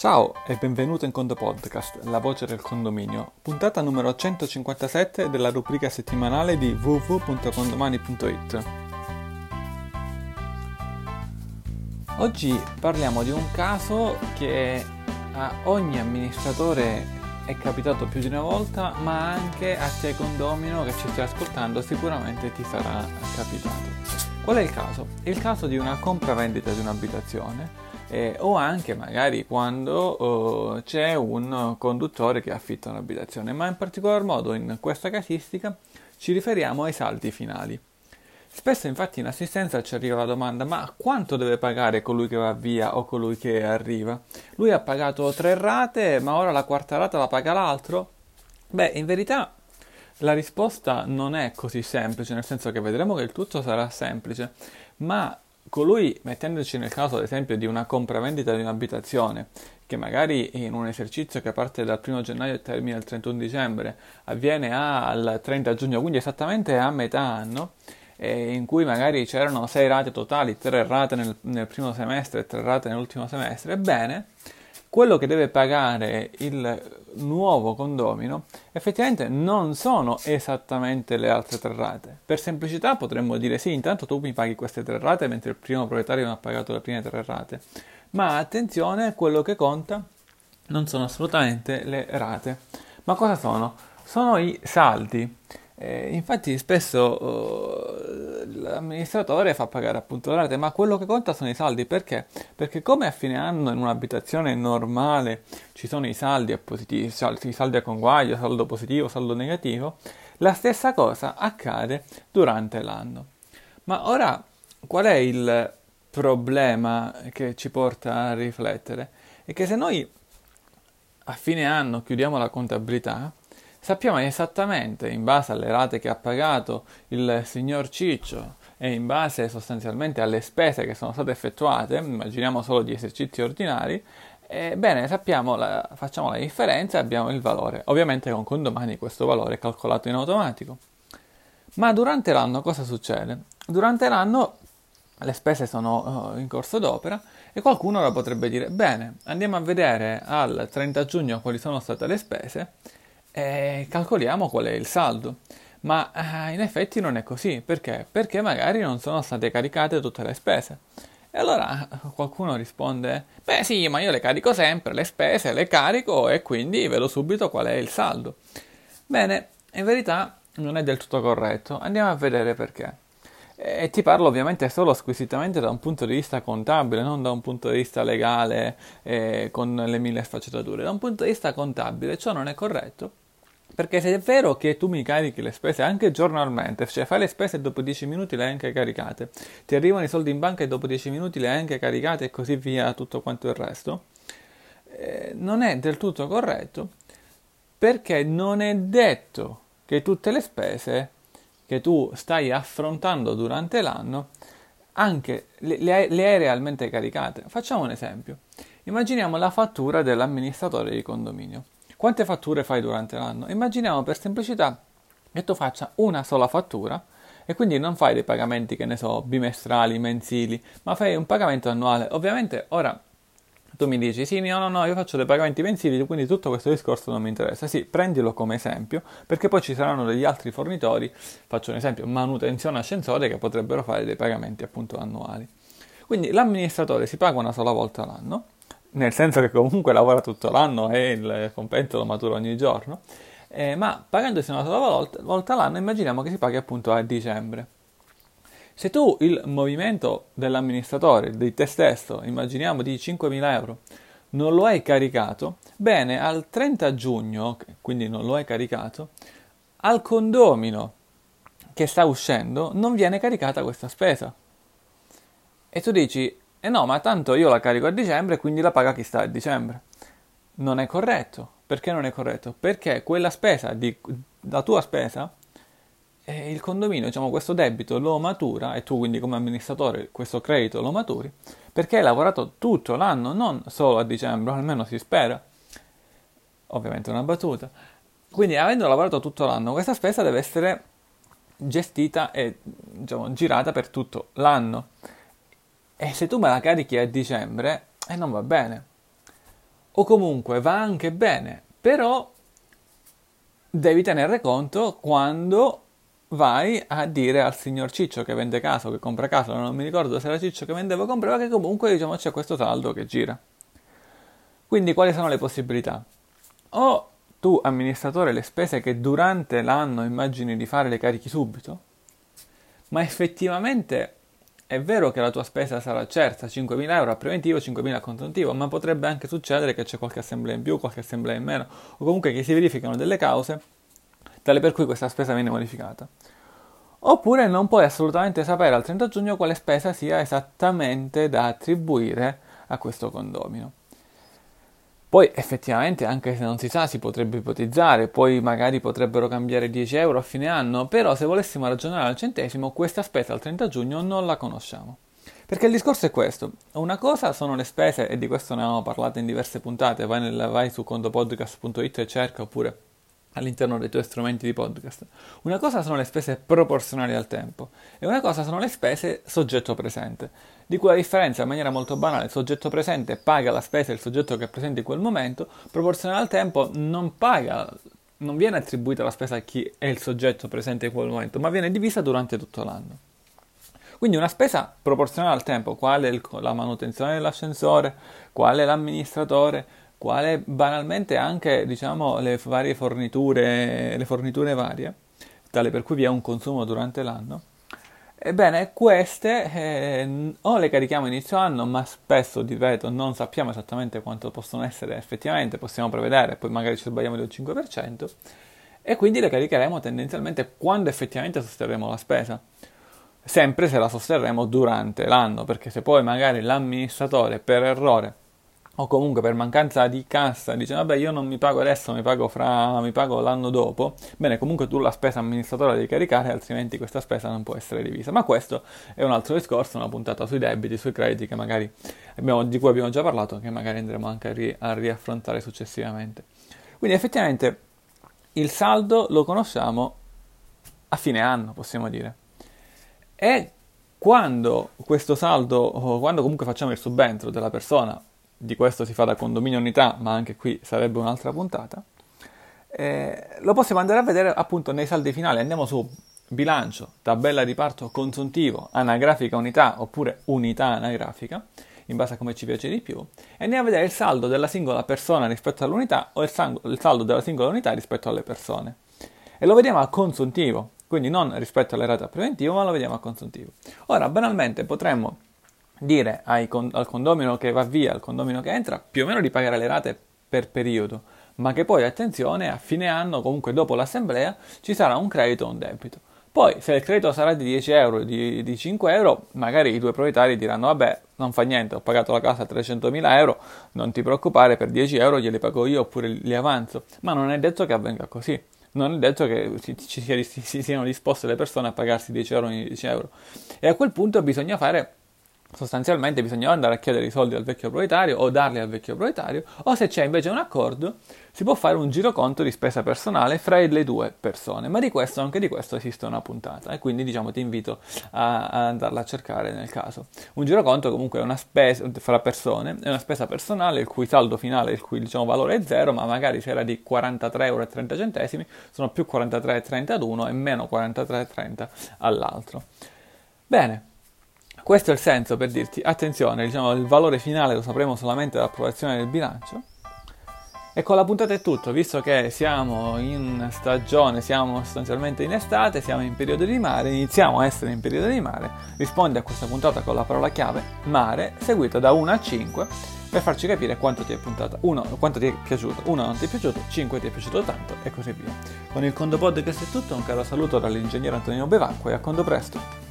Ciao e benvenuto in Condo Podcast, la voce del condominio, puntata numero 157 della rubrica settimanale di www.condomani.it. Oggi parliamo di un caso che a ogni amministratore è capitato più di una volta, ma anche a te condomino che ci stai ascoltando sicuramente ti sarà capitato. Qual è il caso? Il caso di una compravendita di un'abitazione eh, o anche magari quando uh, c'è un conduttore che affitta un'abitazione, ma in particolar modo in questa casistica ci riferiamo ai saldi finali. Spesso infatti in assistenza ci arriva la domanda ma quanto deve pagare colui che va via o colui che arriva? Lui ha pagato tre rate ma ora la quarta rata la paga l'altro? Beh, in verità la risposta non è così semplice, nel senso che vedremo che il tutto sarà semplice, ma colui, mettendoci nel caso ad esempio di una compravendita di un'abitazione, che magari in un esercizio che parte dal 1 gennaio e termina il 31 dicembre, avviene al 30 giugno, quindi esattamente a metà anno, in cui magari c'erano 6 rate totali, 3 rate nel, nel primo semestre e 3 rate nell'ultimo semestre, ebbene, quello che deve pagare il nuovo condomino effettivamente non sono esattamente le altre tre rate. Per semplicità potremmo dire sì, intanto tu mi paghi queste tre rate mentre il primo proprietario non ha pagato le prime tre rate. Ma attenzione, quello che conta non sono assolutamente le rate. Ma cosa sono? Sono i saldi. Eh, infatti spesso uh, l'amministratore fa pagare appunto le rate, ma quello che conta sono i saldi perché? Perché come a fine anno in un'abitazione normale ci sono i saldi i saldi a conguaglio, saldo positivo, saldo negativo, la stessa cosa accade durante l'anno. Ma ora qual è il problema che ci porta a riflettere? È che se noi a fine anno chiudiamo la contabilità, Sappiamo esattamente, in base alle rate che ha pagato il signor Ciccio e in base sostanzialmente alle spese che sono state effettuate, immaginiamo solo gli esercizi ordinari, Ebbene, sappiamo la, facciamo la differenza e abbiamo il valore. Ovviamente con condomani questo valore è calcolato in automatico. Ma durante l'anno cosa succede? Durante l'anno le spese sono uh, in corso d'opera e qualcuno ora potrebbe dire, bene, andiamo a vedere al 30 giugno quali sono state le spese e calcoliamo qual è il saldo. Ma eh, in effetti non è così, perché? Perché magari non sono state caricate tutte le spese. E allora qualcuno risponde: Beh, sì, ma io le carico sempre, le spese le carico e quindi vedo subito qual è il saldo. Bene, in verità non è del tutto corretto. Andiamo a vedere perché. E ti parlo ovviamente solo squisitamente da un punto di vista contabile, non da un punto di vista legale eh, con le mille sfaccettature. Da un punto di vista contabile ciò non è corretto perché se è vero che tu mi carichi le spese anche giornalmente, cioè fai le spese e dopo 10 minuti le hai anche caricate, ti arrivano i soldi in banca e dopo 10 minuti le hai anche caricate e così via tutto quanto il resto, eh, non è del tutto corretto perché non è detto che tutte le spese che tu stai affrontando durante l'anno anche le, le, le hai realmente caricate. Facciamo un esempio. Immaginiamo la fattura dell'amministratore di condominio. Quante fatture fai durante l'anno? Immaginiamo per semplicità che tu faccia una sola fattura e quindi non fai dei pagamenti, che ne so, bimestrali, mensili, ma fai un pagamento annuale. Ovviamente ora tu mi dici sì, no, no, no, io faccio dei pagamenti mensili, quindi tutto questo discorso non mi interessa. Sì, prendilo come esempio, perché poi ci saranno degli altri fornitori, faccio un esempio, manutenzione ascensore, che potrebbero fare dei pagamenti appunto annuali. Quindi l'amministratore si paga una sola volta l'anno nel senso che comunque lavora tutto l'anno e il compenso lo matura ogni giorno, eh, ma pagandosi una sola volta, volta l'anno immaginiamo che si paghi appunto a dicembre. Se tu il movimento dell'amministratore, di te stesso, immaginiamo di 5.000 euro, non lo hai caricato, bene, al 30 giugno, quindi non lo hai caricato, al condomino che sta uscendo non viene caricata questa spesa. E tu dici, e no, ma tanto io la carico a dicembre, quindi la paga chi sta a dicembre. Non è corretto. Perché non è corretto? Perché quella spesa, di, la tua spesa, eh, il condominio, diciamo, questo debito lo matura, e tu quindi come amministratore questo credito lo maturi, perché hai lavorato tutto l'anno, non solo a dicembre, almeno si spera. Ovviamente una battuta. Quindi avendo lavorato tutto l'anno, questa spesa deve essere gestita e diciamo, girata per tutto l'anno. E se tu me la carichi a dicembre, eh, non va bene. o comunque va anche bene, però devi tenere conto quando vai a dire al signor Ciccio che vende casa o che compra casa, non mi ricordo se era Ciccio che vendeva o comprava, che comunque diciamo c'è questo saldo che gira. Quindi quali sono le possibilità? O tu, amministratore, le spese che durante l'anno immagini di fare le carichi subito, ma effettivamente è vero che la tua spesa sarà certa, 5.000 euro a preventivo, 5.000 a consuntivo, ma potrebbe anche succedere che c'è qualche assemblea in più, qualche assemblea in meno, o comunque che si verificano delle cause tale per cui questa spesa viene modificata. Oppure non puoi assolutamente sapere al 30 giugno quale spesa sia esattamente da attribuire a questo condomino. Poi effettivamente, anche se non si sa, si potrebbe ipotizzare, poi magari potrebbero cambiare 10 euro a fine anno, però se volessimo ragionare al centesimo, questa spesa al 30 giugno non la conosciamo. Perché il discorso è questo, una cosa sono le spese, e di questo ne abbiamo parlato in diverse puntate, vai, nel, vai su contopodcast.it e cerca, oppure all'interno dei tuoi strumenti di podcast. Una cosa sono le spese proporzionali al tempo e una cosa sono le spese soggetto presente, di cui la differenza in maniera molto banale, il soggetto presente paga la spesa del soggetto che è presente in quel momento, proporzionale al tempo non paga, non viene attribuita la spesa a chi è il soggetto presente in quel momento, ma viene divisa durante tutto l'anno. Quindi una spesa proporzionale al tempo, quale la manutenzione dell'ascensore, quale l'amministratore, quale banalmente anche diciamo, le varie forniture, le forniture varie, tale per cui vi è un consumo durante l'anno. Ebbene, queste eh, o le carichiamo inizio anno, ma spesso, ripeto, non sappiamo esattamente quanto possono essere effettivamente, possiamo prevedere, poi magari ci sbagliamo del 5%, e quindi le caricheremo tendenzialmente quando effettivamente sosterremo la spesa. Sempre se la sosterremo durante l'anno, perché se poi magari l'amministratore per errore o comunque per mancanza di cassa dice vabbè io non mi pago adesso, mi pago, fra, mi pago l'anno dopo, bene comunque tu la spesa amministrativa devi caricare altrimenti questa spesa non può essere divisa. Ma questo è un altro discorso, una puntata sui debiti, sui crediti che magari abbiamo, di cui abbiamo già parlato che magari andremo anche a, ri, a riaffrontare successivamente. Quindi effettivamente il saldo lo conosciamo a fine anno, possiamo dire. E quando questo saldo, quando comunque facciamo il subentro della persona di questo si fa da condominio unità, ma anche qui sarebbe un'altra puntata, eh, lo possiamo andare a vedere appunto nei saldi finali. Andiamo su bilancio, tabella di parto consuntivo, anagrafica unità oppure unità anagrafica, in base a come ci piace di più, e andiamo a vedere il saldo della singola persona rispetto all'unità o il, sang- il saldo della singola unità rispetto alle persone. E lo vediamo a consuntivo, quindi non rispetto alle rate a preventivo, ma lo vediamo a consuntivo. Ora, banalmente potremmo dire con- al condomino che va via, al condomino che entra, più o meno di pagare le rate per periodo, ma che poi, attenzione, a fine anno, comunque dopo l'assemblea, ci sarà un credito o un debito. Poi, se il credito sarà di 10 euro, di, di 5 euro, magari i due proprietari diranno, vabbè, non fa niente, ho pagato la casa a 300.000 euro, non ti preoccupare, per 10 euro glieli pago io oppure li avanzo. Ma non è detto che avvenga così. Non è detto che ci, ci, ci siano disposte le persone a pagarsi 10 euro ogni 10 euro. E a quel punto bisogna fare sostanzialmente bisognava andare a chiedere i soldi al vecchio proprietario o darli al vecchio proprietario, o se c'è invece un accordo, si può fare un giroconto di spesa personale fra le due persone. Ma di questo, anche di questo esiste una puntata e quindi diciamo ti invito a, a andarla a cercare nel caso. Un giroconto comunque è una spesa fra persone, è una spesa personale il cui saldo finale, il cui diciamo, valore è zero, ma magari se era di 43,30 euro sono più 43,31 e meno 43,30 all'altro. Bene, questo è il senso per dirti, attenzione, diciamo, il valore finale lo sapremo solamente dall'approvazione del bilancio. E con la puntata è tutto, visto che siamo in stagione, siamo sostanzialmente in estate, siamo in periodo di mare, iniziamo a essere in periodo di mare, rispondi a questa puntata con la parola chiave mare, seguita da 1 a 5, per farci capire quanto ti è puntata. 1, quanto ti è piaciuto, 1 non ti è piaciuto, 5 ti è piaciuto tanto e così via. Con il Condo Podcast è tutto, un caro saluto dall'ingegnere Antonino Bevacqua e a Condo presto!